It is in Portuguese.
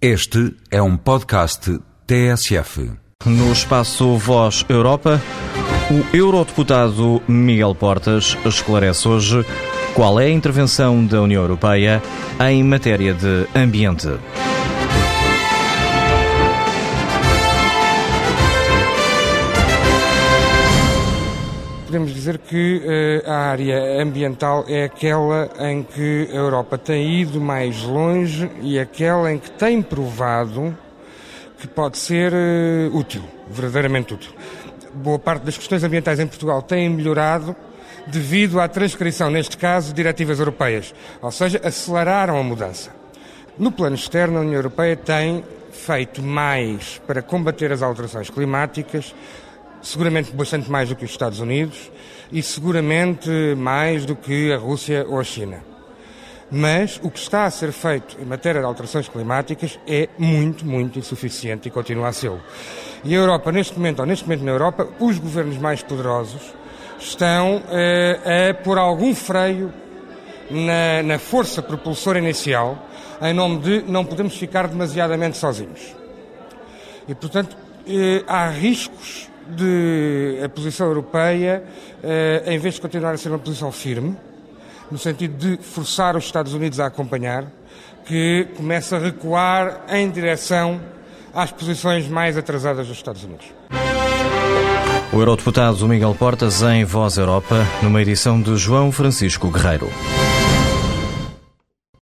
Este é um podcast TSF. No espaço Voz Europa, o eurodeputado Miguel Portas esclarece hoje qual é a intervenção da União Europeia em matéria de ambiente. Podemos dizer que uh, a área ambiental é aquela em que a Europa tem ido mais longe e aquela em que tem provado que pode ser uh, útil, verdadeiramente útil. Boa parte das questões ambientais em Portugal têm melhorado devido à transcrição, neste caso, de diretivas europeias, ou seja, aceleraram a mudança. No plano externo, a União Europeia tem feito mais para combater as alterações climáticas, seguramente bastante mais do que os Estados Unidos e seguramente mais do que a Rússia ou a China. Mas o que está a ser feito em matéria de alterações climáticas é muito, muito insuficiente e continua a ser. E a Europa, neste momento, ou neste momento na Europa, os governos mais poderosos estão eh, a pôr algum freio na, na força propulsora inicial, em nome de não podemos ficar demasiadamente sozinhos. E, portanto, eh, há riscos de a posição europeia, eh, em vez de continuar a ser uma posição firme, no sentido de forçar os Estados Unidos a acompanhar, que começa a recuar em direção às posições mais atrasadas dos Estados Unidos. O eurodeputado Miguel Portas em Voz Europa, numa edição de João Francisco Guerreiro.